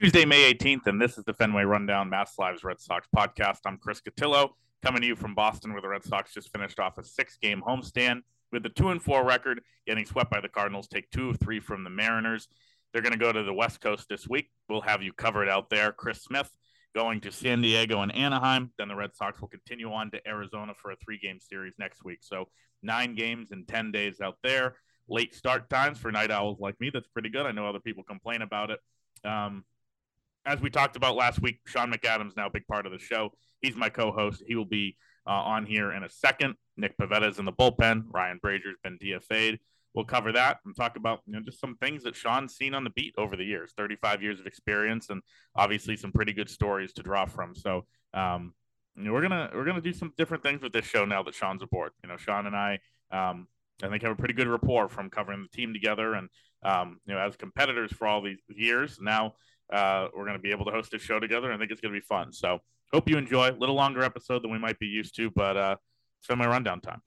Tuesday, May 18th, and this is the Fenway Rundown Mass Lives Red Sox podcast. I'm Chris Cotillo, coming to you from Boston, where the Red Sox just finished off a six game homestand with a two and four record, getting swept by the Cardinals, take two of three from the Mariners. They're going to go to the West Coast this week. We'll have you covered out there. Chris Smith going to San Diego and Anaheim. Then the Red Sox will continue on to Arizona for a three game series next week. So nine games in 10 days out there. Late start times for night owls like me. That's pretty good. I know other people complain about it. Um, as we talked about last week, Sean McAdams now a big part of the show. He's my co-host. He will be uh, on here in a second. Nick Pivetta is in the bullpen. Ryan Brasier's been DFA'd. We'll cover that and talk about you know just some things that Sean's seen on the beat over the years. 35 years of experience and obviously some pretty good stories to draw from. So um, you know, we're gonna we're gonna do some different things with this show now that Sean's aboard. You know, Sean and I um, I think have a pretty good rapport from covering the team together and um, you know as competitors for all these years. Now uh, we're going to be able to host a show together. I think it's going to be fun. So hope you enjoy. A little longer episode than we might be used to, but uh, it's my rundown time.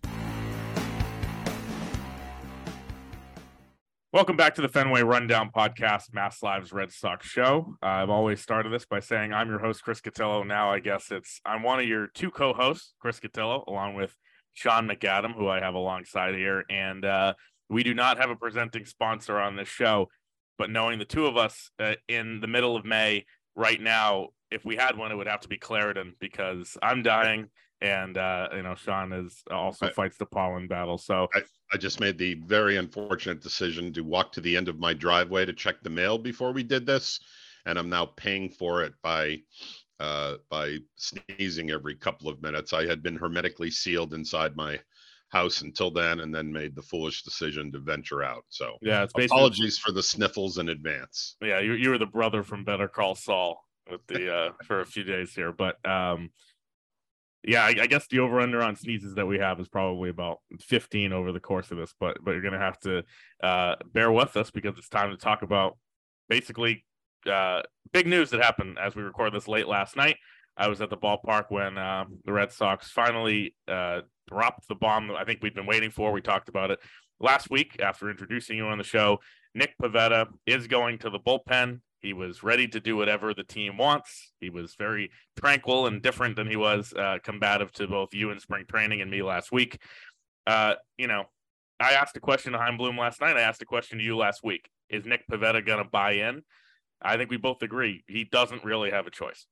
Welcome back to the Fenway Rundown Podcast, Mass Lives Red Sox Show. Uh, I've always started this by saying I'm your host, Chris Cotillo. Now I guess it's I'm one of your two co-hosts, Chris Cotillo, along with Sean McAdam, who I have alongside here, and uh, we do not have a presenting sponsor on this show. But knowing the two of us uh, in the middle of May right now, if we had one, it would have to be Claritin because I'm dying, and uh, you know Sean is also I, fights the pollen battle. So I, I just made the very unfortunate decision to walk to the end of my driveway to check the mail before we did this, and I'm now paying for it by uh, by sneezing every couple of minutes. I had been hermetically sealed inside my house until then, and then made the foolish decision to venture out. So yeah, it's basically apologies for the sniffles in advance. Yeah, you you were the brother from Better Call Saul with the uh, for a few days here, but um, yeah, I, I, guess the over under on sneezes that we have is probably about 15 over the course of this, but but you're gonna have to uh, bear with us because it's time to talk about basically uh, big news that happened as we record this late last night. I was at the ballpark when uh, the Red Sox finally uh, dropped the bomb that I think we've been waiting for. We talked about it last week after introducing you on the show. Nick Pivetta is going to the bullpen. He was ready to do whatever the team wants. He was very tranquil and different than he was uh, combative to both you in spring training and me last week. Uh, you know, I asked a question to Chaim Bloom last night. I asked a question to you last week. Is Nick Pivetta going to buy in? I think we both agree he doesn't really have a choice.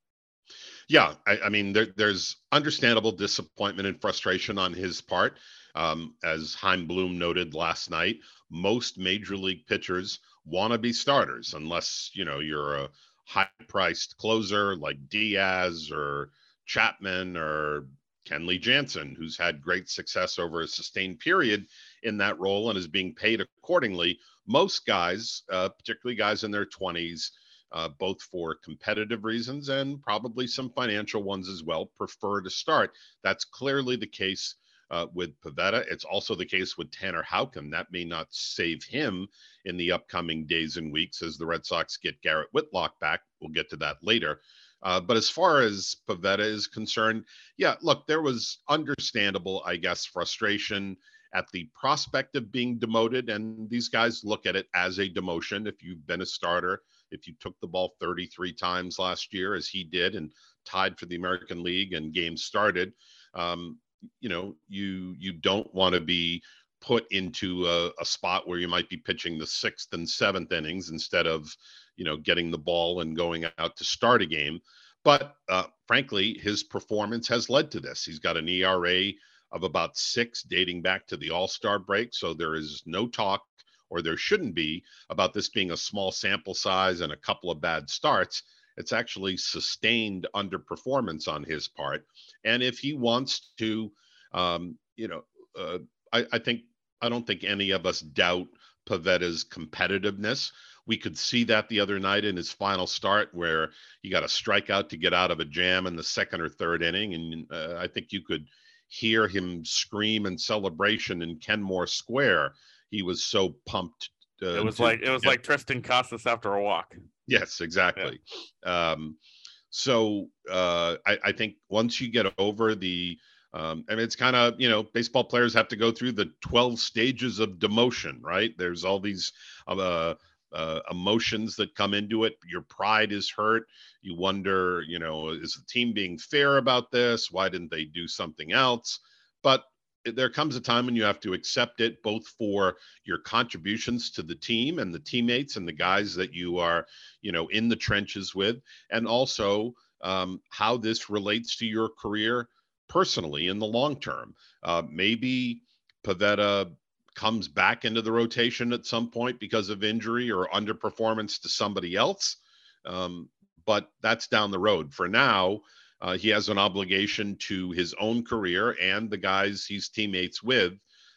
Yeah, I, I mean, there, there's understandable disappointment and frustration on his part. Um, as Chaim Bloom noted last night, most major league pitchers want to be starters, unless you know you're a high-priced closer like Diaz or Chapman or Kenley Jansen, who's had great success over a sustained period in that role and is being paid accordingly. Most guys, uh, particularly guys in their 20s, uh, both for competitive reasons and probably some financial ones as well, prefer to start. That's clearly the case uh, with Pivetta. It's also the case with Tanner Houck. That may not save him in the upcoming days and weeks as the Red Sox get Garrett Whitlock back. We'll get to that later. Uh, but as far as Pivetta is concerned, yeah, look, there was understandable, I guess, frustration at the prospect of being demoted. And these guys look at it as a demotion. If you've been a starter, if you took the ball 33 times last year, as he did, and tied for the American League and games started, um, you know, you you don't want to be put into a, a, spot where you might be pitching the sixth and seventh innings instead of, you know, getting the ball and going out to start a game. But uh, frankly, his performance has led to this. He's got an ERA of about six dating back to the All Star break. So there is no talk, or there shouldn't be, about this being a small sample size and a couple of bad starts. It's actually sustained underperformance on his part. And if he wants to, um, you know, uh, I, I think, I don't think any of us doubt Pivetta's competitiveness. We could see that the other night in his final start, where he got a strikeout to get out of a jam in the second or third inning, and uh, I think you could hear him scream in celebration in Kenmore Square. He was so pumped. Uh, it was like it was get... like Triston Casas after a walk. Yes, exactly. Yeah. Um, so uh, I, I, think once you get over the, um, I mean, it's kind of you know, baseball players have to go through the twelve stages of demotion, right? There's all these uh, uh, emotions that come into it. Your pride is hurt. You wonder, you know, is the team being fair about this? Why didn't they do something else? But there comes a time when you have to accept it both for your contributions to the team and the teammates and the guys that you are you know in the trenches with and also um, how this relates to your career personally in the long term uh, maybe pivetta comes back into the rotation at some point because of injury or underperformance to somebody else. Um, but that's down the road. For now, uh, he has an obligation to his own career and the guys he's teammates with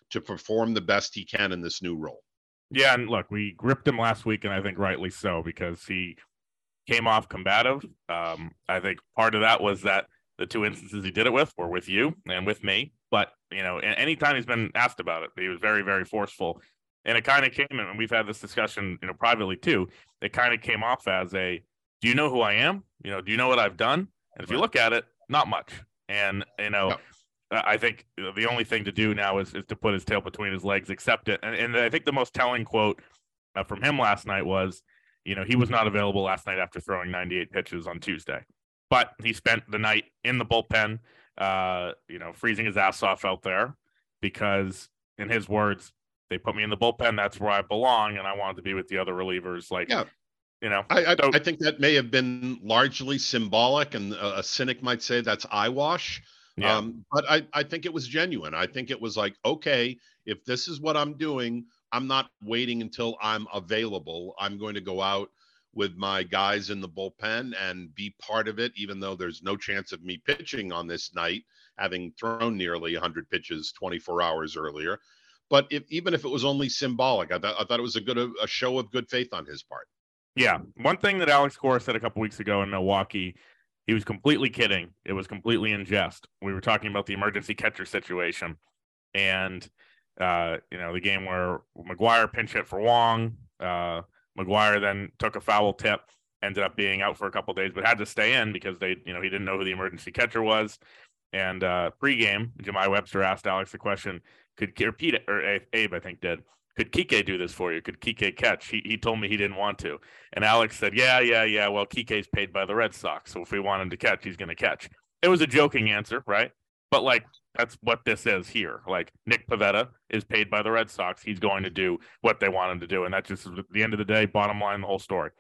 to perform the best he can in this new role. Yeah, and look, we gripped him last week, and I think rightly so because he came off combative. Um, I think part of that was that the two instances he did it with were with you and with me. But you know, anytime he's been asked about it, he was very, very forceful. And it kind of came, and we've had this discussion, you know, privately too. It kind of came off as a, "Do you know who I am? You know, do you know what I've done?" And if you look at it, not much. And you know, no. I think the only thing to do now is is to put his tail between his legs, accept it. And, and I think the most telling quote uh, from him last night was, you know, he was not available last night after throwing 98 pitches on Tuesday, but he spent the night in the bullpen uh, you know, freezing his ass off out there because, in his words, they put me in the bullpen. That's where I belong, and I wanted to be with the other relievers. Like, yeah. You know, I I, so, I think that may have been largely symbolic, and a, a cynic might say that's eyewash. Yeah. Um, but I, I think it was genuine. I think it was like, okay, if this is what I'm doing, I'm not waiting until I'm available. I'm going to go out with my guys in the bullpen and be part of it, even though there's no chance of me pitching on this night, having thrown nearly 100 pitches 24 hours earlier. But if, even if it was only symbolic, I, th- I thought it was a good a show of good faith on his part. Yeah, one thing that Alex Cora said a couple weeks ago in Milwaukee, he was completely kidding. It was completely in jest. We were talking about the emergency catcher situation, and uh, you know the game where McGuire pinch hit for Wong. Uh, McGuire then took a foul tip, ended up being out for a couple days, but had to stay in because they, you know, he didn't know who the emergency catcher was. And uh, pregame, Jahmai Webster asked Alex the question: Could or Pete or Abe, I think, did could Kike do this for you? Could Kike catch? He, he told me he didn't want to. And Alex said, Yeah, yeah, yeah. Well, Kike's paid by the Red Sox. So if we want him to catch, he's going to catch. It was a joking answer, right? But like that's what this is here. Like Nick Pivetta is paid by the Red Sox. He's going to do what they want him to do. And that's just the end of the day, bottom line, the whole story.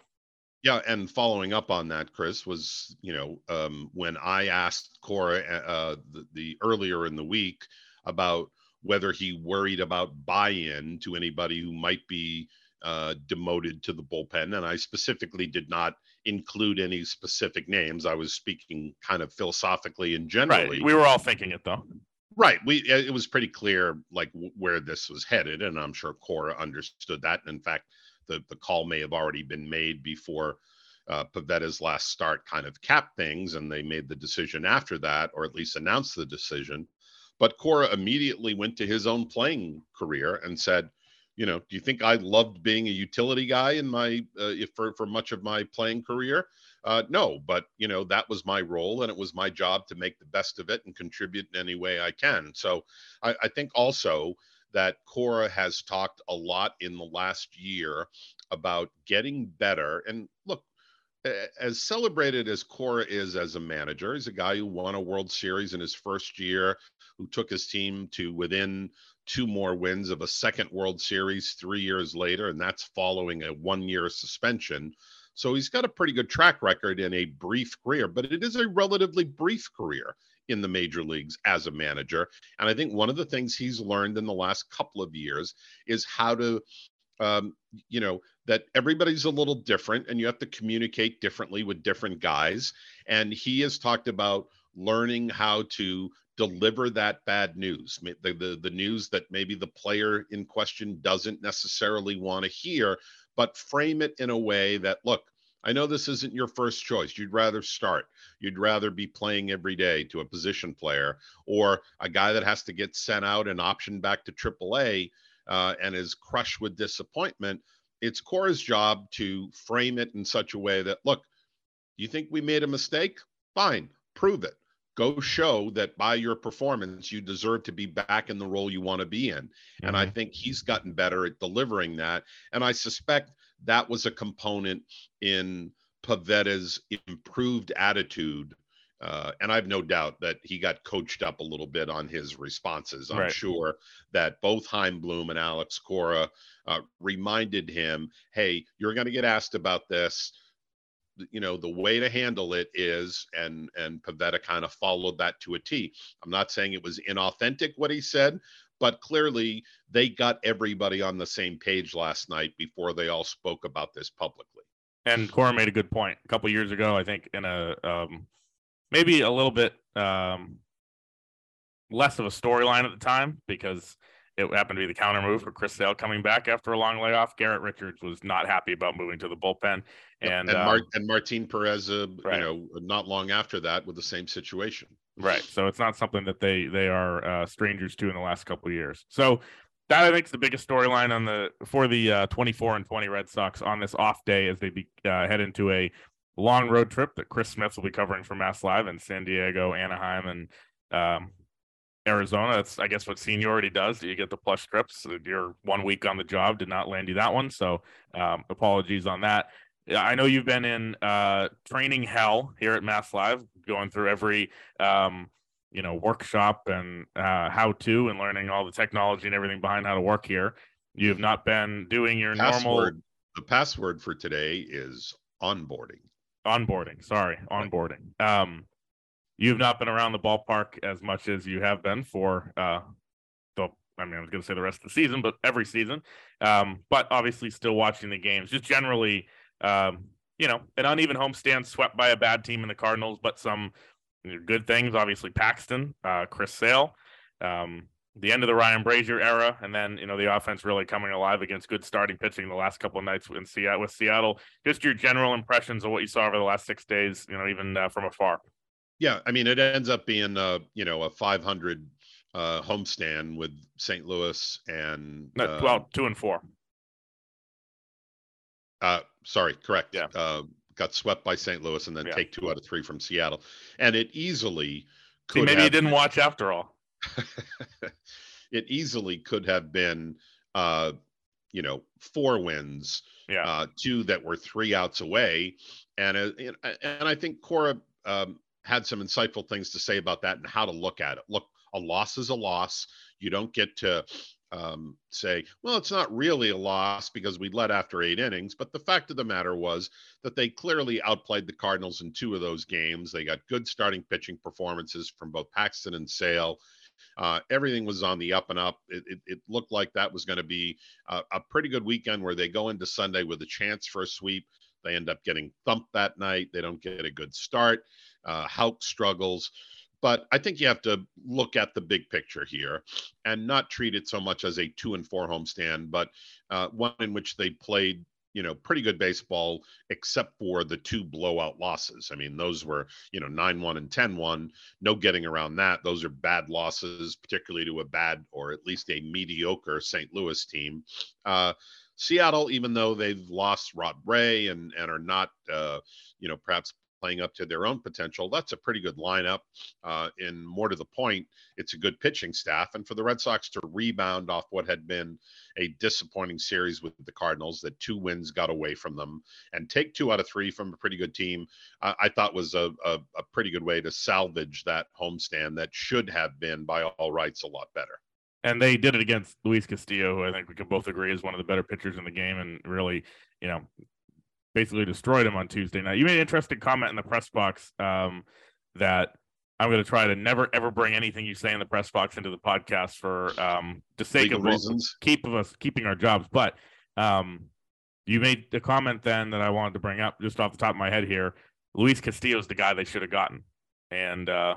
Yeah, and following up on that, Chris was you know um, when I asked Cora uh, the, the earlier in the week about whether he worried about buy-in to anybody who might be uh, demoted to the bullpen, and I specifically did not include any specific names. I was speaking kind of philosophically and generally. Right. We were all thinking it though. Right. We it was pretty clear like where this was headed, and I'm sure Cora understood that. And in fact, the the call may have already been made before uh, Pivetta's last start kind of capped things, and they made the decision after that, or at least announced the decision. But Cora immediately went to his own playing career and said, you know, do you think I loved being a utility guy in my uh, for for much of my playing career? Uh, no, but you know that was my role, and it was my job to make the best of it and contribute in any way I can. So I, I think also that Cora has talked a lot in the last year about getting better. And look, as celebrated as Cora is as a manager, he's a guy who won a World Series in his first year, who took his team to within two more wins of a second World Series three years later, and that's following a one year suspension. So he's got a pretty good track record in a brief career, but it is a relatively brief career in the major leagues as a manager. And I think one of the things he's learned in the last couple of years is how to um, you know that everybody's a little different and you have to communicate differently with different guys and he has talked about learning how to deliver that bad news the, the, the news that maybe the player in question doesn't necessarily want to hear but frame it in a way that look I know this isn't your first choice. You'd rather start. You'd rather be playing every day to a position player or a guy that has to get sent out and optioned back to AAA uh, and is crushed with disappointment. It's Cora's job to frame it in such a way that, look, you think we made a mistake? Fine, prove it go show that by your performance you deserve to be back in the role you want to be in mm-hmm. and i mm-hmm. think he's gotten better at delivering that and i suspect that was a component in pivetta's improved attitude uh, and I've no doubt that he got coached up a little bit on his responses. I'm right. sure that both Chaim Bloom and Alex Cora uh, reminded him, "Hey, you're going to get asked about this you know the way to handle it is and and pivetta kind of followed that to a t i'm not saying it was inauthentic what he said but clearly they got everybody on the same page last night before they all spoke about this publicly and cora made a good point a couple years ago i think in a um, maybe a little bit um, less of a storyline at the time because it happened to be the counter move for Chris Sale coming back after a long layoff. Garrett Richards was not happy about moving to the bullpen, and and, um, Mar- and Martin Perez, uh, right. you know, not long after that with the same situation. Right. So it's not something that they they are uh, strangers to in the last couple of years. So that I think is the biggest storyline on the for the uh, 24 and 20 Red Sox on this off day as they be, uh, head into a long road trip that Chris Smith will be covering for Mass Live in San Diego, Anaheim, and um, Arizona. That's I guess what seniority does. Do You get the plus trips. Your one week on the job did not land you that one, so um, apologies on that. I know you've been in uh, training hell here at Mass Live, going through every um, you know workshop and uh, how to, and learning all the technology and everything behind how to work here. You have not been doing your password, normal. The password for today is onboarding. Onboarding. Sorry, onboarding. Um, you've not been around the ballpark as much as you have been for uh, the I mean, I was going to say the rest of the season, but every season. Um, but obviously, still watching the games. Just generally, um, you know, an uneven homestand swept by a bad team in the Cardinals, but some good things. Obviously, Paxton, uh, Chris Sale, um, the end of the Ryan Brasier era, and then you know the offense really coming alive against good starting pitching the last couple of nights in Seattle with Seattle. Just your general impressions of what you saw over the last six days, you know, even uh, from afar. Yeah, I mean, it ends up being uh, you know a 500 uh, homestand with St. Louis and uh, well, two and four. Uh, sorry, correct. Yeah. Uh, got swept by St. Louis and then yeah. take two out of three from Seattle, and it easily could. See, maybe you didn't watch after all. it easily could have been, uh, you know, four wins. Yeah. Uh, two that were three outs away, and uh, and I think Cora um, had some insightful things to say about that and how to look at it. Look, a loss is a loss. You don't get to um, say, well, it's not really a loss because we led after eight innings. But the fact of the matter was that they clearly outplayed the Cardinals in two of those games. They got good starting pitching performances from both Paxton and Sale. Uh, everything was on the up and up. It, it, it looked like that was going to be a, a pretty good weekend where they go into Sunday with a chance for a sweep. They end up getting thumped that night. They don't get a good start. Uh, Houck struggles. But I think you have to look at the big picture here and not treat it so much as a two and four homestand, but uh, one in which they played, you know, pretty good baseball, except for the two blowout losses. I mean, those were, you know, 9 1 and 10 1. No getting around that. Those are bad losses, particularly to a bad or at least a mediocre St. Louis team. Uh, Seattle, even though they've lost Rod Ray and, and are not, uh, you know, perhaps playing up to their own potential. That's a pretty good lineup. Uh, and more to the point, it's a good pitching staff. And for the Red Sox to rebound off what had been a disappointing series with the Cardinals, that two wins got away from them, and take two out of three from a pretty good team, I thought was a, a, a pretty good way to salvage that homestand that should have been, by all rights, a lot better. And they did it against Luis Castillo, who I think we can both agree is one of the better pitchers in the game, and really, you know, basically destroyed him on Tuesday night. You made an interesting comment in the press box um, that I'm going to try to never ever bring anything you say in the press box into the podcast for um, the sake Legal of reasons. keep of us keeping our jobs. But um, you made a comment then that I wanted to bring up just off the top of my head here. Luis Castillo is the guy they should have gotten, and uh,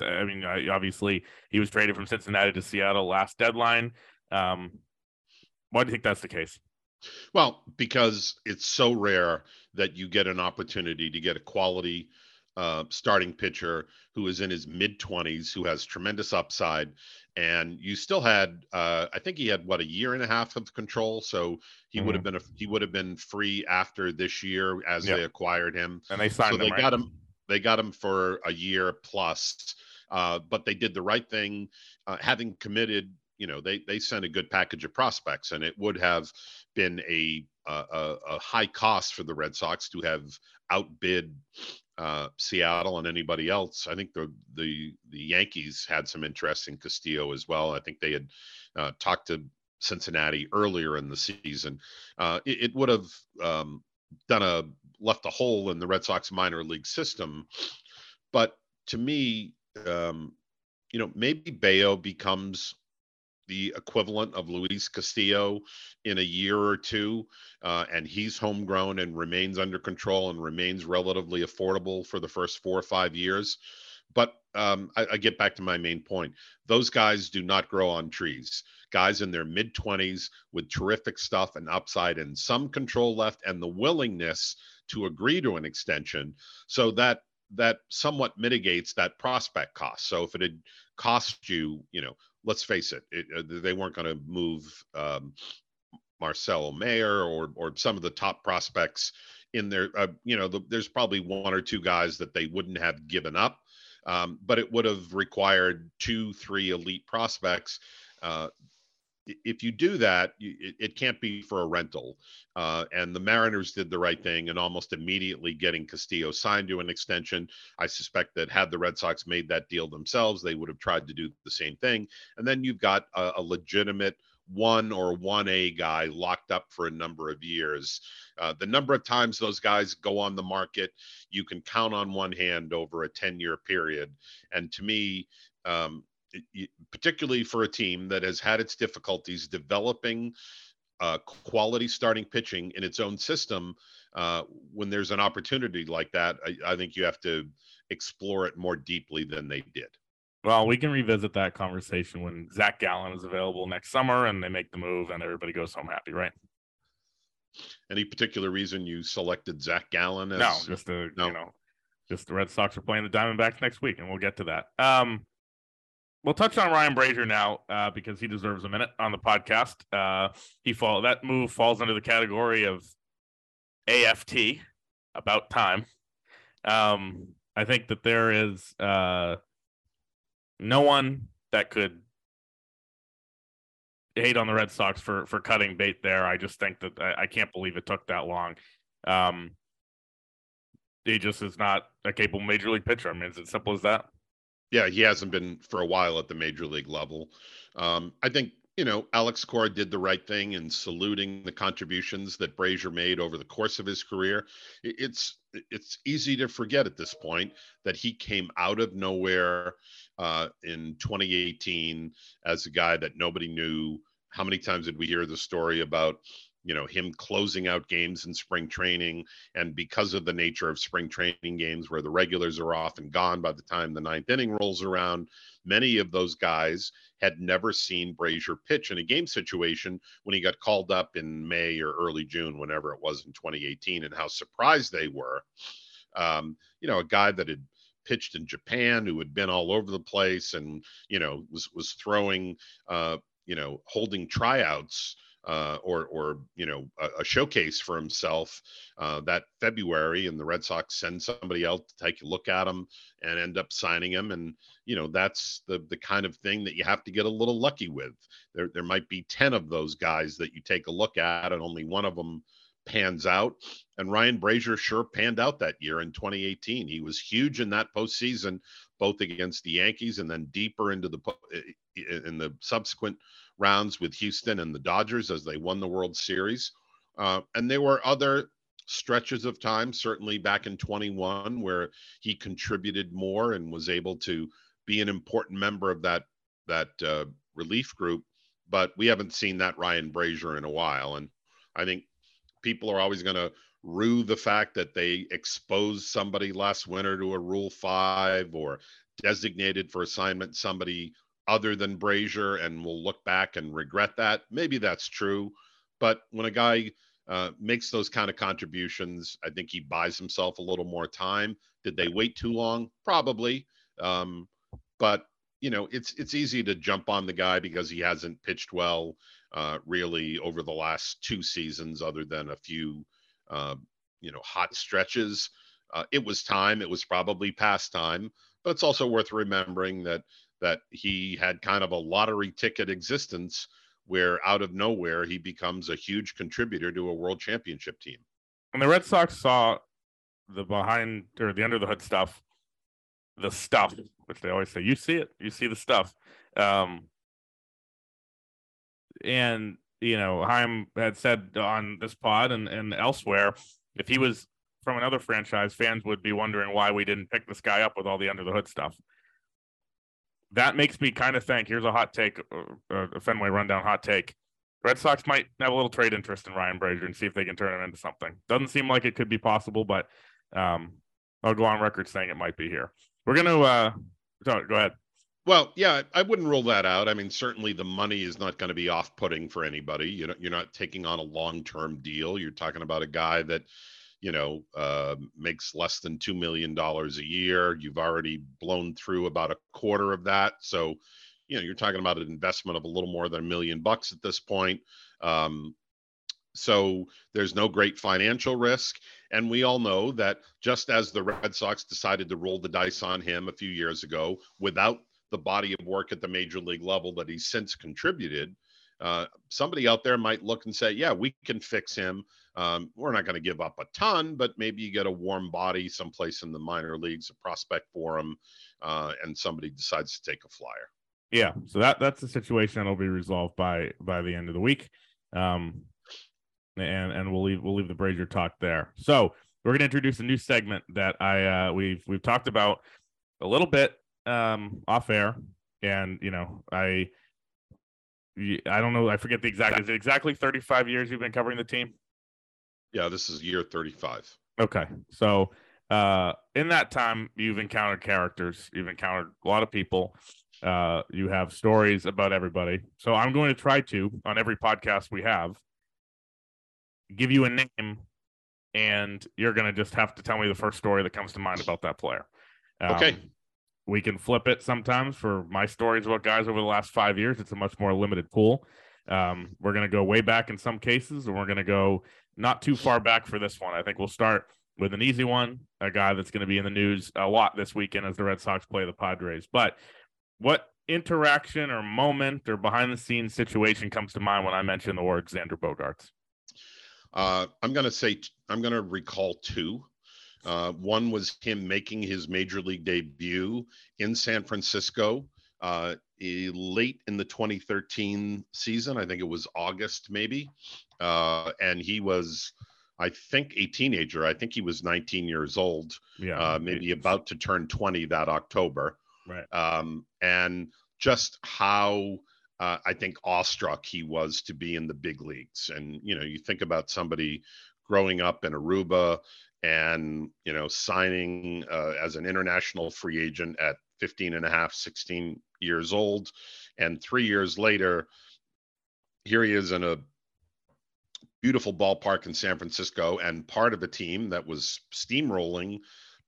I mean, obviously he was traded from Cincinnati to Seattle last deadline. Um, why do you think that's the case? Well, because it's so rare that you get an opportunity to get a quality uh, starting pitcher who is in his mid 20s, who has tremendous upside. And you still had, uh, I think he had what a year and a half of control, so he mm-hmm. would have been a, he would have been free after this year as yep. they acquired him. And they signed so him. They right? got him. They got him for a year plus. Uh, but they did the right thing, uh, having committed. You know, they they sent a good package of prospects, and it would have been a a, a high cost for the Red Sox to have outbid uh, Seattle and anybody else. I think the the the Yankees had some interest in Castillo as well. I think they had uh, talked to Cincinnati earlier in the season. Uh, it, it, would have um, done a left a hole in the Red Sox minor league system, but to me, um, you know, maybe Bello becomes the equivalent of Luis Castillo in a year or two, uh, and he's homegrown and remains under control and remains relatively affordable for the first four or five years. But um, I, I get back to my main point. Those guys do not grow on trees. Guys in their mid 20s with terrific stuff and upside and some control left and the willingness to agree to an extension. So that that somewhat mitigates that prospect cost. So if it had cost you, you know, let's face it, it uh, they weren't going to move um, Marcelo Mayer or or some of the top prospects in there. Uh, you know, the, there's probably one or two guys that they wouldn't have given up, um, but it would have required two, three elite prospects. Uh, if you do that, it, it, can't be for a rental. Uh, and the Mariners did the right thing and almost immediately getting Castillo signed to an extension. I suspect that had the Red Sox made that deal themselves, they would have tried to do the same thing. And then you've got a, a legitimate one or 1A guy locked up for a number of years. Uh, the number of times those guys go on the market, you can count on one hand over a 10 year period. And to me, um, particularly for a team that has had its difficulties developing uh, quality starting pitching in its own system, uh, when there's an opportunity like that, I, I, think you have to explore it more deeply than they did. Well, we can revisit that conversation when Zach Gallen is available next summer and they make the move and everybody goes home happy, right? Any particular reason you selected Zach Gallen? As, no, just the no. you know, just the Red Sox are playing the Diamondbacks next week, and we'll get to that. Um, we'll touch on Ryan Brasier now uh, because he deserves a minute on the podcast. Uh, he fall that move falls under the category of AFT, about time. Um, I think that there is uh, no one that could hate on the Red Sox for for cutting bait there. I just think that I, I can't believe it took that long. Um, he just is not a capable major league pitcher. I mean, it's as simple as that. Yeah, he hasn't been for a while at the major league level. Um, I think you know Alex Cora did the right thing in saluting the contributions that Brasier made over the course of his career. It's it's easy to forget at this point that he came out of nowhere uh, in 2018 as a guy that nobody knew. How many times did we hear the story about you know him closing out games in spring training. And because of the nature of spring training games where the regulars are off and gone by the time the ninth inning rolls around many of those guys had never seen brasier pitch in a game situation when he got called up in May or early June whenever it was in 2018 and how surprised they were. Um, you know a guy that had pitched in Japan who had been all over the place and you know was was throwing uh, you know holding tryouts uh, or or you know a, a showcase for himself uh, that February, and the Red Sox send somebody else to take a look at him and end up signing him, and you know that's the the kind of thing that you have to get a little lucky with. There there might be ten of those guys that you take a look at, and only one of them pans out. And Ryan Brasier sure panned out that year in 2018. He was huge in that postseason, both against the Yankees and then deeper into the in the subsequent rounds with Houston and the Dodgers as they won the World Series. Uh, and there were other stretches of time, certainly back in 21, where he contributed more and was able to be an important member of that that uh, relief group. But we haven't seen that Ryan Brasier in a while, and I think people are always going to rue the fact that they exposed somebody last winter to a Rule Five or designated for assignment somebody other than Brasier, and will look back and regret that. Maybe that's true, but when a guy uh, makes those kind of contributions, I think he buys himself a little more time. Did they wait too long? Probably. Um, but you know, it's it's easy to jump on the guy because he hasn't pitched well uh, really over the last two seasons, other than a few uh, you know hot stretches. Uh, it was time. It was probably past time, but it's also worth remembering that that he had kind of a lottery ticket existence where out of nowhere he becomes a huge contributor to a world championship team. And the Red Sox saw the behind or the under the hood stuff, the stuff, which they always say, you see it, you see the stuff. Um, and you know, Chaim had said on this pod and, and elsewhere, if he was from another franchise, fans would be wondering why we didn't pick this guy up with all the under the hood stuff that makes me kind of think here's a hot take, uh, uh, a Fenway rundown hot take. Red Sox might have a little trade interest in Ryan Brasier and see if they can turn him into something. Doesn't seem like it could be possible, but um, I'll go on record saying it might be here. We're going to uh, go ahead. Well, yeah, I wouldn't rule that out. I mean, certainly the money is not going to be off-putting for anybody. You know, you're not taking on a long-term deal. You're talking about a guy that you know, uh, makes less than $2 million a year. You've already blown through about a quarter of that. So, you know, you're talking about an investment of a little more than a million bucks at this point. Um, so there's no great financial risk. And we all know that just as the Red Sox decided to roll the dice on him a few years ago without the body of work at the major league level that he's since contributed, uh, somebody out there might look and say, yeah, we can fix him. Um, we're not going to give up a ton, but maybe you get a warm body someplace in the minor leagues, a prospect for him, uh, and somebody decides to take a flyer. Yeah, so that that's the situation that'll be resolved by by the end of the week, um, and and we'll leave we'll leave the Brasier talk there. So we're going to introduce a new segment that I uh, we've we've talked about a little bit um, off air, and you know I I don't know I forget the exact is it exactly 35 years you've been covering the team. Yeah, this is year 35. Okay. So, uh, in that time, you've encountered characters, you've encountered a lot of people, uh, you have stories about everybody. So, I'm going to try to, on every podcast we have, give you a name, and you're going to just have to tell me the first story that comes to mind about that player. Um, okay. We can flip it sometimes for my stories about guys over the last five years. It's a much more limited pool. Um, we're going to go way back in some cases, and we're going to go not too far back for this one. I think we'll start with an easy one, a guy that's going to be in the news a lot this weekend as the Red Sox play the Padres. But what interaction or moment or behind the scenes situation comes to mind when I mention the word Xander Bogaerts? Uh, I'm going to say, I'm going to recall two. Uh, one was him making his major league debut in San Francisco uh, late in the 2013 season. I think it was August, maybe. Uh, and he was, I think, a teenager. I think he was 19 years old. Yeah. Uh, maybe about to turn 20 that October. Right. Um, and just how. Uh, I think awestruck he was to be in the big leagues. And, you know, you think about somebody growing up in Aruba and, you know, signing uh, as an international free agent at 15 and a half, 16 years old. And three years later, here he is in a beautiful ballpark in San Francisco and part of a team that was steamrolling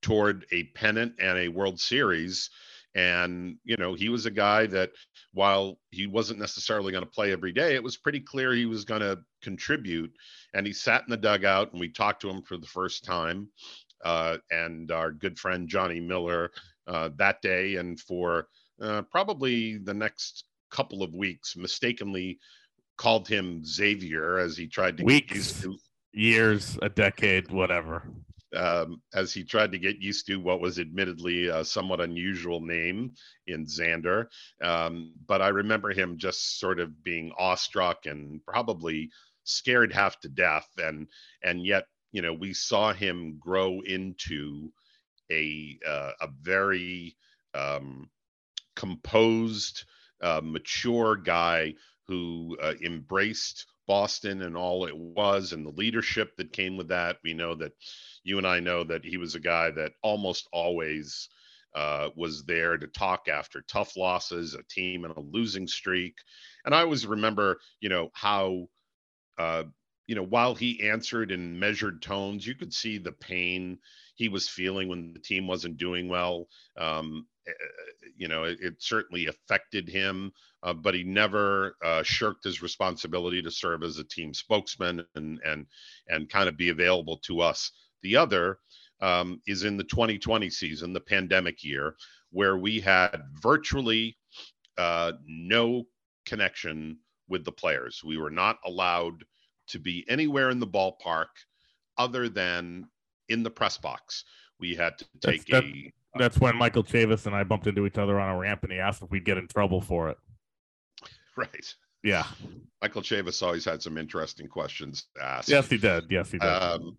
toward a pennant and a World Series. And, you know, he was a guy that while he wasn't necessarily going to play every day, it was pretty clear he was going to contribute. And he sat in the dugout and we talked to him for the first time. Uh, and our good friend Johnny Miller uh, that day and for uh, probably the next couple of weeks mistakenly called him Xavier as he tried to weeks, get used to years, a decade, whatever. Um, as he tried to get used to what was admittedly a somewhat unusual name in Xander. Um, but I remember him just sort of being awestruck and probably scared half to death, and and yet you know, we saw him grow into a uh, a very um, composed, uh, mature guy who uh, embraced Boston and all it was, and the leadership that came with that. We know that you and I know that he was a guy that almost always uh, was there to talk after tough losses, a team in a losing streak. And I always remember, you know, how, uh, you know, while he answered in measured tones, you could see the pain he was feeling when the team wasn't doing well. Um, eh, eh, you know, it, it, certainly affected him, uh, but he never uh, shirked his responsibility to serve as a team spokesman and and and kind of be available to us. The other um, is in the 2020 season, the pandemic year, where we had virtually uh, no connection with the players. We were not allowed to be anywhere in the ballpark other than in the press box. We had to take that's, a. that's when Michael Chavis and I bumped into each other on a ramp, and he asked if we'd get in trouble for it. Right. Yeah. Michael Chavis always had some interesting questions to ask. Yes, he did. Yes, he did. Um,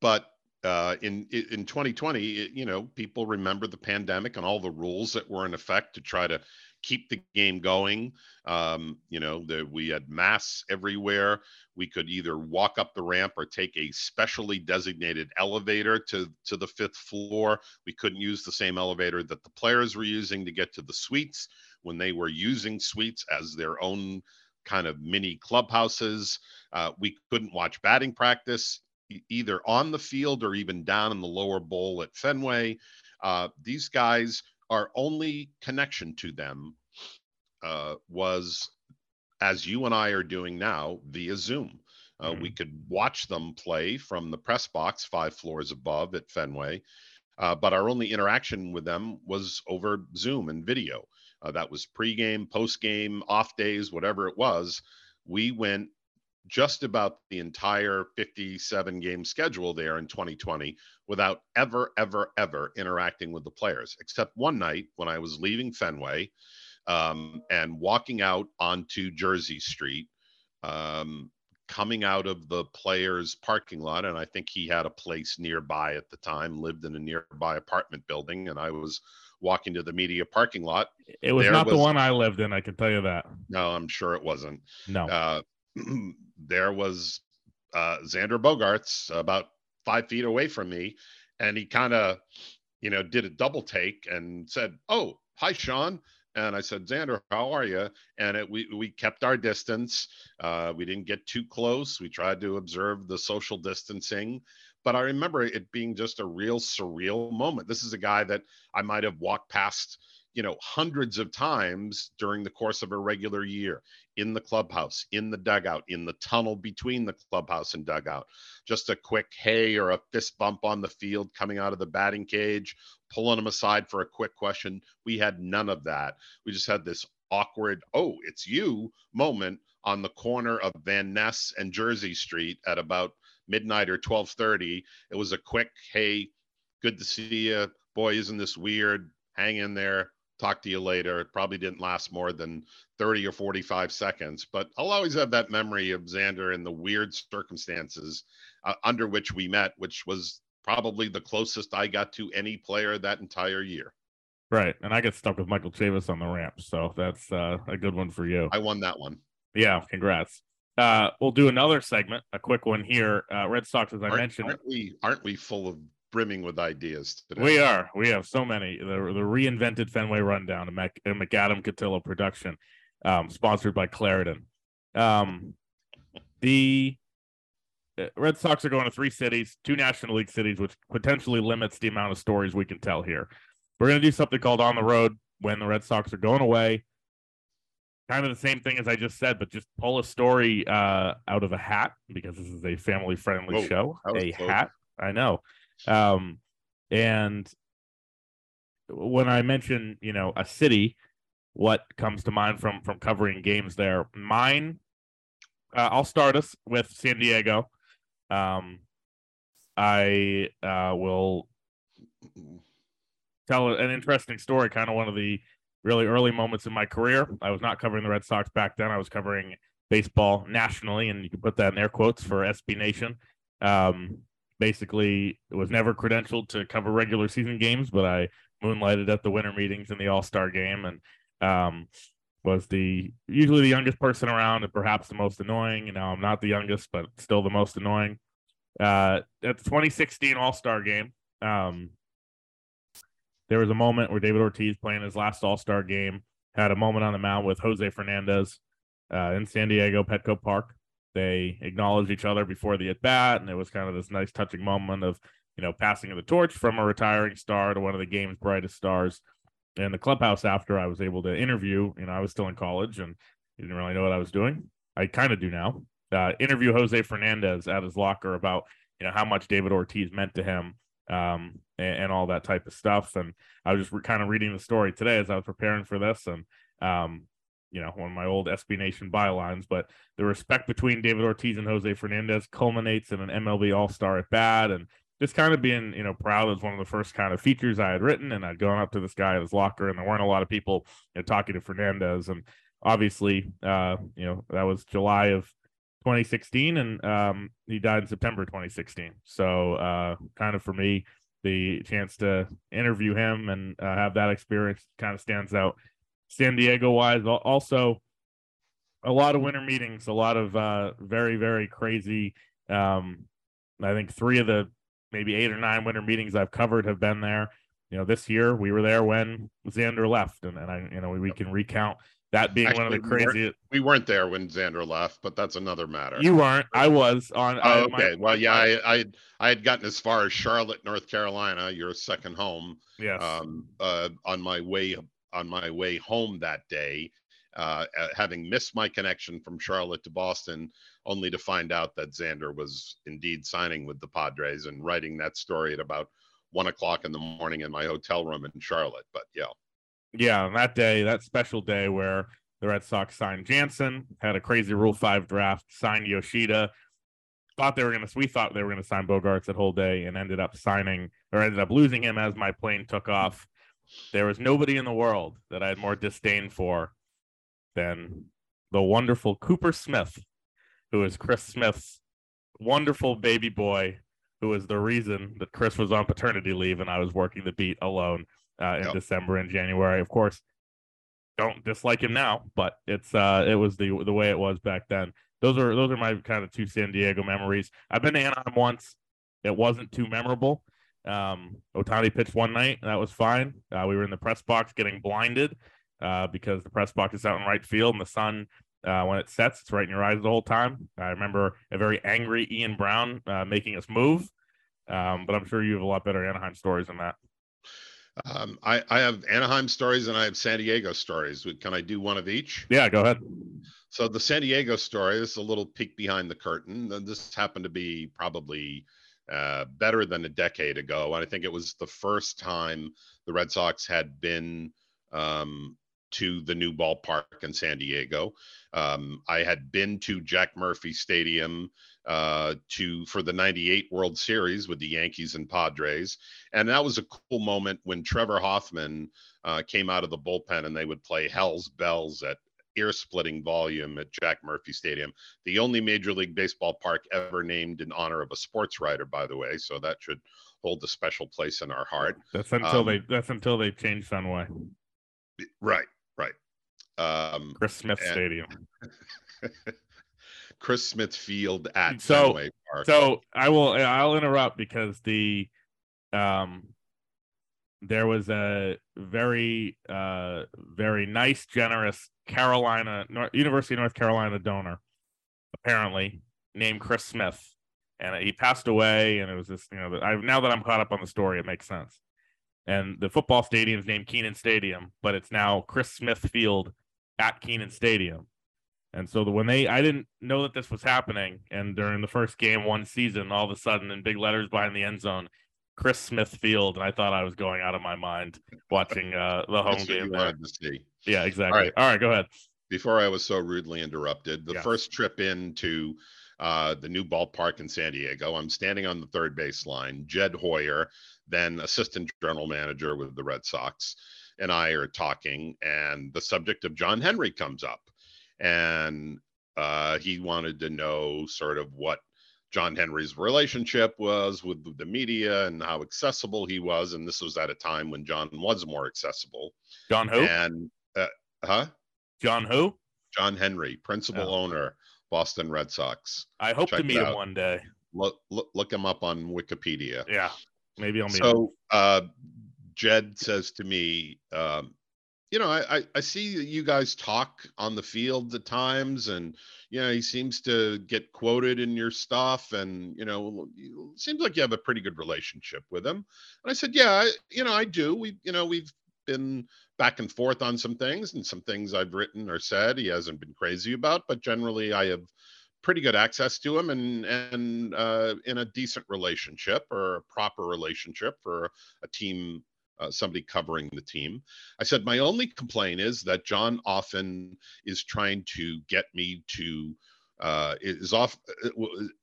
but uh, in in 2020, you know, people remember the pandemic and all the rules that were in effect to try to keep the game going. Um, you know, that we had masks everywhere. We could either walk up the ramp or take a specially designated elevator to to the fifth floor. We couldn't use the same elevator that the players were using to get to the suites when they were using suites as their own kind of mini clubhouses. Uh, we couldn't watch batting practice either on the field or even down in the lower bowl at Fenway. Uh, these guys, our only connection to them uh, was, as you and I are doing now, via Zoom. Uh, mm-hmm. We could watch them play from the press box five floors above at Fenway, uh, but our only interaction with them was over Zoom and video. Uh, that was pregame, postgame, off days, whatever it was. We went just about the entire 57 game schedule there in 2020 without ever, ever, ever interacting with the players, except one night when I was leaving Fenway um, and walking out onto Jersey Street, um, coming out of the players' parking lot. And I think he had a place nearby at the time, lived in a nearby apartment building. And I was walking to the media parking lot. It was there not was, the one I lived in, I can tell you that. No, I'm sure it wasn't. No. Uh, there was uh, Xander Bogaerts about five feet away from me, and he kind of, you know, did a double take and said, "Oh, hi, Sean." And I said, Xander, how are you? And it, we we kept our distance. Uh, we didn't get too close. We tried to observe the social distancing. But I remember it being just a real surreal moment. This is a guy that I might have walked past you know, hundreds of times during the course of a regular year in the clubhouse, in the dugout, in the tunnel between the clubhouse and dugout. Just a quick hey or a fist bump on the field coming out of the batting cage, pulling them aside for a quick question. We had none of that. We just had this awkward, oh, it's you moment on the corner of Van Ness and Jersey Street at about midnight or 12:30. It was a quick hey, good to see you. Boy, isn't this weird? Hang in there talk to you later. It probably didn't last more than 30 or 45 seconds, but I'll always have that memory of Xander and the weird circumstances uh, under which we met, which was probably the closest I got to any player that entire year. Right. And I get stuck with Michael Chavis on the ramp. So that's uh, a good one for you. I won that one. Yeah. Congrats. Uh, we'll do another segment, a quick one here. Uh, Red Sox, as I aren't, mentioned, aren't we aren't we full of brimming with ideas today. We are. We have so many. The, the reinvented Fenway Rundown, a, Mac, a McAdam Cotillo production, um, sponsored by Claritin. Um, the uh, Red Sox are going to three cities, two National League cities, which potentially limits the amount of stories we can tell here. We're going to do something called On the Road when the Red Sox are going away. Kind of the same thing as I just said, but just pull a story uh, out of a hat because this is a family friendly show. A close. hat. I know. Um, and when I mention, you know, a city, what comes to mind from from covering games there? Mine, uh, I'll start us with San Diego. Um, I uh, will tell an interesting story, kind of one of the really early moments in my career. I was not covering the Red Sox back then. I was covering baseball nationally, and you can put that in air quotes for SB Nation Um, basically, was never credentialed to cover regular season games, but I moonlighted at the winter meetings in the All Star game, and um, was the usually the youngest person around and perhaps the most annoying. You know, I'm not the youngest, but still the most annoying. Uh, at the 2016 All Star game, um, there was a moment where David Ortiz playing his last All Star game had a moment on the mound with Jose Fernandez uh, in San Diego Petco Park. They acknowledged each other before the at bat, and it was kind of this nice, touching moment of you know passing of the torch from a retiring star to one of the game's brightest stars. In the clubhouse after I was able to interview, you know, I was still in college and didn't really know what I was doing. I kind of do now. Uh, interview Jose Fernandez at his locker about you know how much David Ortiz meant to him um, and, and, all that type of stuff. And I was just re- kind of reading the story today as I was preparing for this, and um, you know, one of my old SB Nation bylines. But the respect between David Ortiz and Jose Fernandez culminates in an MLB All Star at bat, and just kind of being you know proud as one of the first kind of features I had written, and I'd gone up to this guy at his locker, and there weren't a lot of people you know, talking to Fernandez, and obviously, uh, you know, that was July of 2016, and um, he died in September 2016. So, uh, kind of for me, the chance to interview him and uh, have that experience kind of stands out. San Diego wise, also a lot of winter meetings, a lot of uh, very, very crazy. Um, I think three of the maybe eight or nine winter meetings I've covered have been there. You know, this year we were there when Xander left, and, and I, you know, we, we can recount that being Actually, one of the craziest. We weren't, we weren't, there when Xander left, but that's another matter. You weren't. I was on. Oh, okay. My, well, yeah, I, I I had gotten as far as Charlotte, North Carolina, your second home. Yes. Um, uh, on my way on my way home that day, uh, having missed my connection from Charlotte to Boston, only to find out that Xander was indeed signing with the Padres and writing that story at about one o'clock in the morning in my hotel room in Charlotte. But yeah. Yeah, that day, that special day where the Red Sox signed Jansen, had a crazy Rule Five draft, signed Yoshida. Thought they were gonna, we thought they were gonna sign Bogaerts that whole day, and ended up signing or ended up losing him as my plane took off. There was nobody in the world that I had more disdain for than the wonderful Cooper Smith, who is Chris Smith's wonderful baby boy, who is the reason that Chris was on paternity leave and I was working the beat alone uh, in yep. December and January. Of course, don't dislike him now, but it's uh, it was the the way it was back then. Those are those are my kind of two San Diego memories. I've been to Anaheim once. It wasn't too memorable. Um, Ohtani pitched one night. That was fine. Uh, we were in the press box getting blinded uh, because the press box is out in right field and the sun, uh, when it sets, it's right in your eyes the whole time. I remember a very angry Ian Browne uh, making us move. Um, but I'm sure you have a lot better Anaheim stories than that. Um, I, I have Anaheim stories and I have San Diego stories. Can I do one of each? Yeah, go ahead. So the San Diego story this is a little peek behind the curtain. This happened to be probably uh, better than a decade ago, and I think it was the first time the Red Sox had been um, to the new ballpark in San Diego. Um, I had been to Jack Murphy Stadium uh, to for the 98 World Series with the Yankees and Padres. And that was a cool moment when Trevor Hoffman uh, came out of the bullpen and they would play Hell's Bells at ear splitting volume at Jack Murphy Stadium, the only Major League Baseball park ever named in honor of a sports writer, by the way. So that should hold a special place in our heart. That's until um, they that's until they change Fenway. Right, right. Um, Chris Smith and, Stadium. Chris Smith Field at so, Fenway Park. So I will I'll interrupt because the um there was a very uh very nice generous Carolina North, University of North Carolina donor apparently named Chris Smith and he passed away and it was this you know I now that I'm caught up on the story it makes sense and the football stadium is named Kenan Stadium but it's now Chris Smith Field at Kenan Stadium and so the, when they, I didn't know that this was happening. And during the first game, one season, all of a sudden, in big letters behind the end zone, Chris Smith Field, and I thought I was going out of my mind watching uh, the home game. wanted to see. Yeah, exactly. All right. all right, go ahead. Before I was so rudely interrupted, the first trip into uh, the new ballpark in San Diego, I'm standing on the third base line. Jed Hoyer, then assistant general manager with the Red Sox, and I are talking, and the subject of John Henry comes up and uh, he wanted to know sort of what John Henry's relationship was with the media and how accessible he was. And this was at a time when John was more accessible. John who? And, uh, huh? John who? John Henry, principal oh. owner, Boston Red Sox. I hope Check to meet him one day. Look, look, look him up on Wikipedia. Yeah, maybe I'll meet so, him. Uh, Jed says to me, um, you know, I, I see you guys talk on the field at times, and you know, he seems to get quoted in your stuff, and you know, seems like you have a pretty good relationship with him. And I said, yeah, I, you know, I do. We, you know, we've been back and forth on some things, and some things I've written or said he hasn't been crazy about, but generally, I have pretty good access to him and and uh, in a decent relationship or a proper relationship for a team uh, somebody covering the team. I said, My only complaint is that John often is trying to get me to. Uh, is off uh,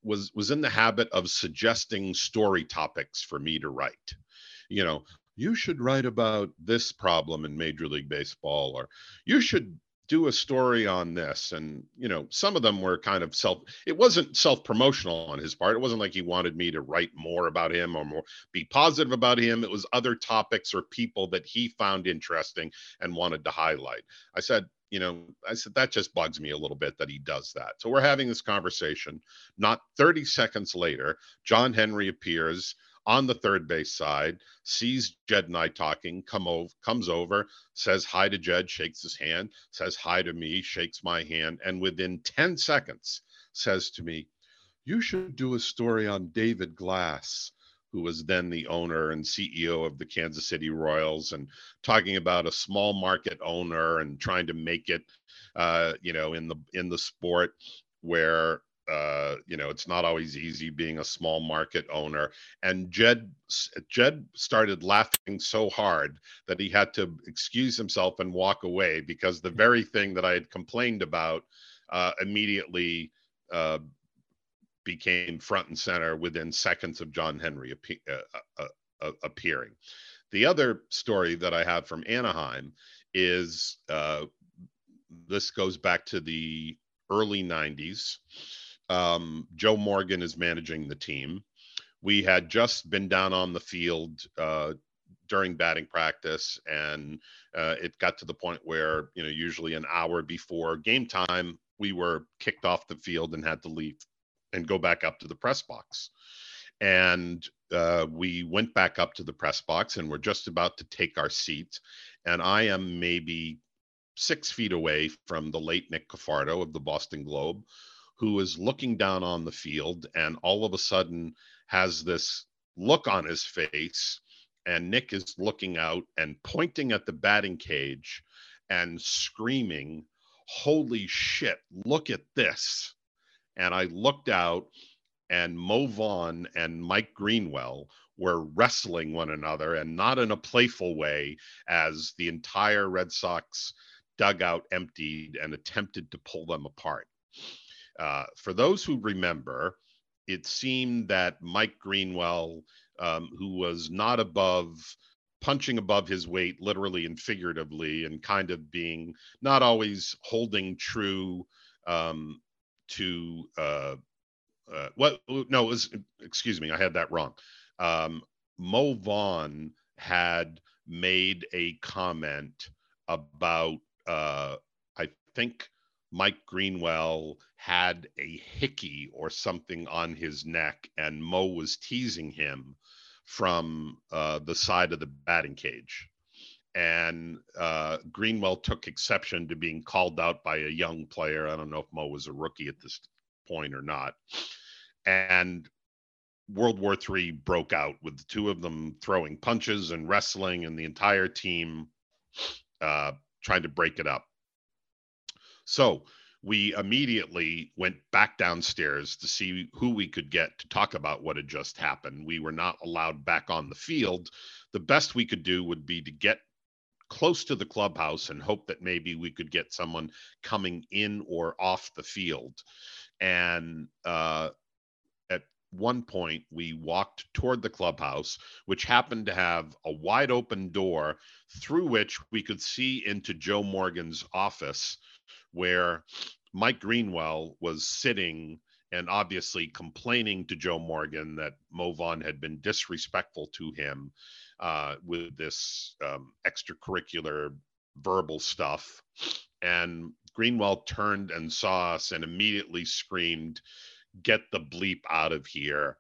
was was in the habit of suggesting story topics for me to write you know you should write about this problem in major league baseball or you should do a story on this. And you know some of them were kind of self it wasn't self promotional on his part. It wasn't like he wanted me to write more about him or more be positive about him. It was other topics or people that he found interesting and wanted to highlight. I said you know i said that just bugs me a little bit that he does that. So we're having this conversation. Not 30 seconds later john henry appears on the third base side, sees Jed and I talking, come over, comes over, says hi to Jed, shakes his hand, says hi to me, shakes my hand, and within 10 seconds says to me, You should do a story on David Glass, who was then the owner and CEO of the Kansas City Royals, and talking about a small market owner and trying to make it, uh, you know, in the in the sport where uh, you know, it's not always easy being a small market owner. And Jed Jed started laughing so hard that he had to excuse himself and walk away because the very thing that I had complained about uh, immediately uh, became front and center within seconds of John Henry appe- uh, uh, uh, appearing. The other story that I have from Anaheim is this goes back to the early 90s um, Joe Morgan is managing the team. We had just been down on the field uh, during batting practice, and uh, it got to the point where, you know, usually an hour before game time, we were kicked off the field and had to leave and go back up to the press box. And uh, we went back up to the press box and we're just about to take our seats. And I am maybe six feet away from the late Nick Cafardo of the Boston Globe, who is looking down on the field and all of a sudden has this look on his face. And Nick is looking out and pointing at the batting cage and screaming, Holy shit, look at this. And I looked out, and Mo Vaughn and Mike Greenwell were wrestling one another and not in a playful way as the entire Red Sox dugout emptied and attempted to pull them apart. Uh, for those who remember, it seemed that Mike Greenwell, um, who was not above punching above his weight, literally and figuratively, and kind of being not always holding true um, to uh, uh, what? No, was excuse me, I had that wrong. Um, Mo Vaughn had made a comment about, uh, I think Mike Greenwell had a hickey or something on his neck, and Mo was teasing him from uh, the side of the batting cage. And uh, Greenwell took exception to being called out by a young player. I don't know if Mo was a rookie at this point or not. And World War III broke out with the two of them throwing punches and wrestling, and the entire team uh, trying to break it up. So we immediately went back downstairs to see who we could get to talk about what had just happened. We were not allowed back on the field. The best we could do would be to get close to the clubhouse and hope that maybe we could get someone coming in or off the field. And uh, at one point, we walked toward the clubhouse, which happened to have a wide open door through which we could see into Joe Morgan's office where Mike Greenwell was sitting and obviously complaining to Joe Morgan that Mo Vaughn had been disrespectful to him uh, with this um, extracurricular verbal stuff. And Greenwell turned and saw us and immediately screamed, Get the bleep out of here,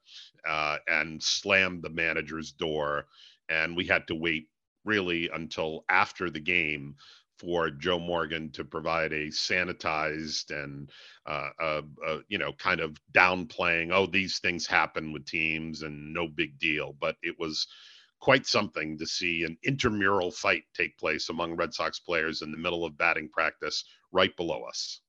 uh, and slammed the manager's door. And we had to wait really until after the game for Joe Morgan to provide a sanitized and uh, uh, uh, you know kind of downplaying. Oh, these things happen with teams and no big deal. But it was quite something to see an intramural fight take place among Red Sox players in the middle of batting practice right below us.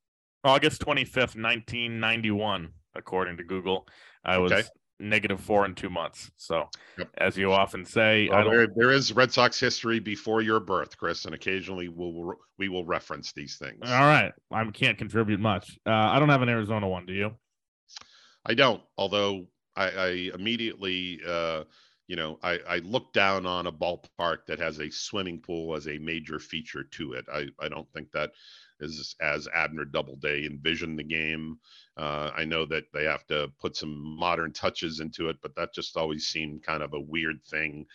August 25th, 1991, according to Google. I okay. was negative four in two months. So, yep. as you often say, well, there, there is Red Sox history before your birth, Chris, and occasionally we'll we will reference these things. All right, I can't contribute much. Uh, I don't have an Arizona one. Do you? I don't. Although I, I immediately, uh, you know, I, I look down on a ballpark that has a swimming pool as a major feature to it. I, I don't think that is as Abner Doubleday envisioned the game. Uh, I know that they have to put some modern touches into it, but that just always seemed kind of a weird thing.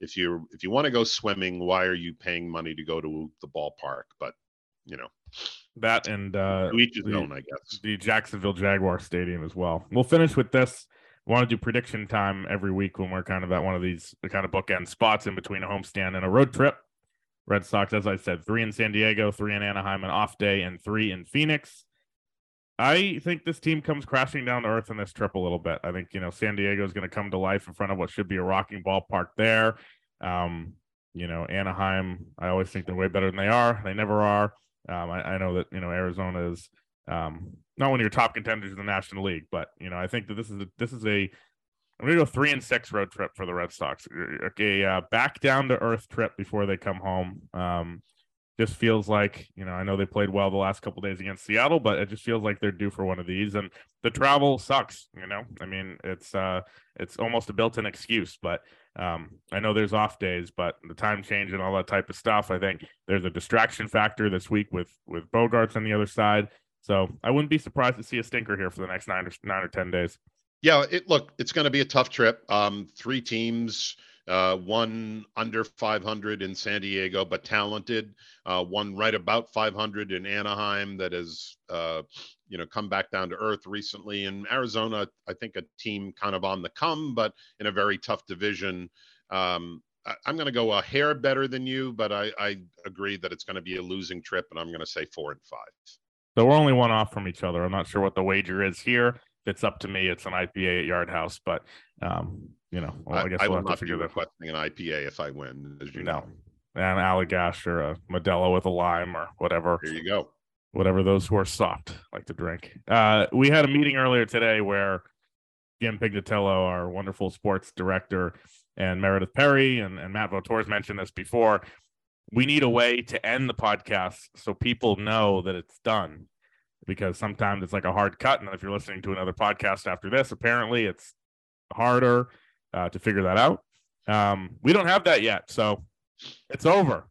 If you if you want to go swimming, why are you paying money to go to the ballpark? But you know that and uh, each his the, own, I guess. The Jacksonville Jaguar Stadium as well. We'll finish with this. We want to do prediction time every week when we're kind of at one of these kind of bookend spots in between a homestand and a road trip. Red Sox, as I said, three in San Diego, three in Anaheim, an off day, and three in Phoenix. I think this team comes crashing down to earth in this trip a little bit. I think, you know, San Diego is going to come to life in front of what should be a rocking ballpark there. Um, you know, Anaheim, I always think they're way better than they are. They never are. Um, I, I, know that, you know, Arizona is um, not one of your top contenders in the National League, but, you know, I think that this is a, this is a I'm gonna go three and six road trip for the Red Sox. Okay, uh, back down to earth trip before they come home. Um, just feels like you know I know they played well the last couple days against Seattle, but it just feels like they're due for one of these. And the travel sucks. You know, I mean it's uh, it's almost a built-in excuse. But um, I know there's off days, but the time change and all that type of stuff. I think there's a distraction factor this week with with Bogaerts on the other side. So I wouldn't be surprised to see a stinker here for the next nine or nine or ten days. Yeah, it look, it's going to be a tough trip. Um, three teams, uh, one under 500 in San Diego, but talented. Uh, one right about 500 in Anaheim that has, uh, you know, come back down to earth recently. In Arizona, I think a team kind of on the come, but in a very tough division. Um, I, am going to go a hair better than you, but I, I agree that it's going to be a losing trip, and I'm going to say four and five. So we're only one off from each other. I'm not sure what the wager is here it's up to me, it's an IPA at Yard House. But um, you know, well, I guess I we'll will not be requesting an IPA if I win, as you no. know. And Allagash or a Modelo with a lime or whatever. Here you go. Whatever those who are soft like to drink. Uh, we had a meeting earlier today where Jim Pignatello, our wonderful sports director, and Meredith Perry and, and Matt Vautour mentioned this before. We need a way to end the podcast so people know that it's done because sometimes it's like a hard cut. And if you're listening to another podcast after this, apparently it's harder uh, to figure that out. Um, we don't have that yet. So it's over.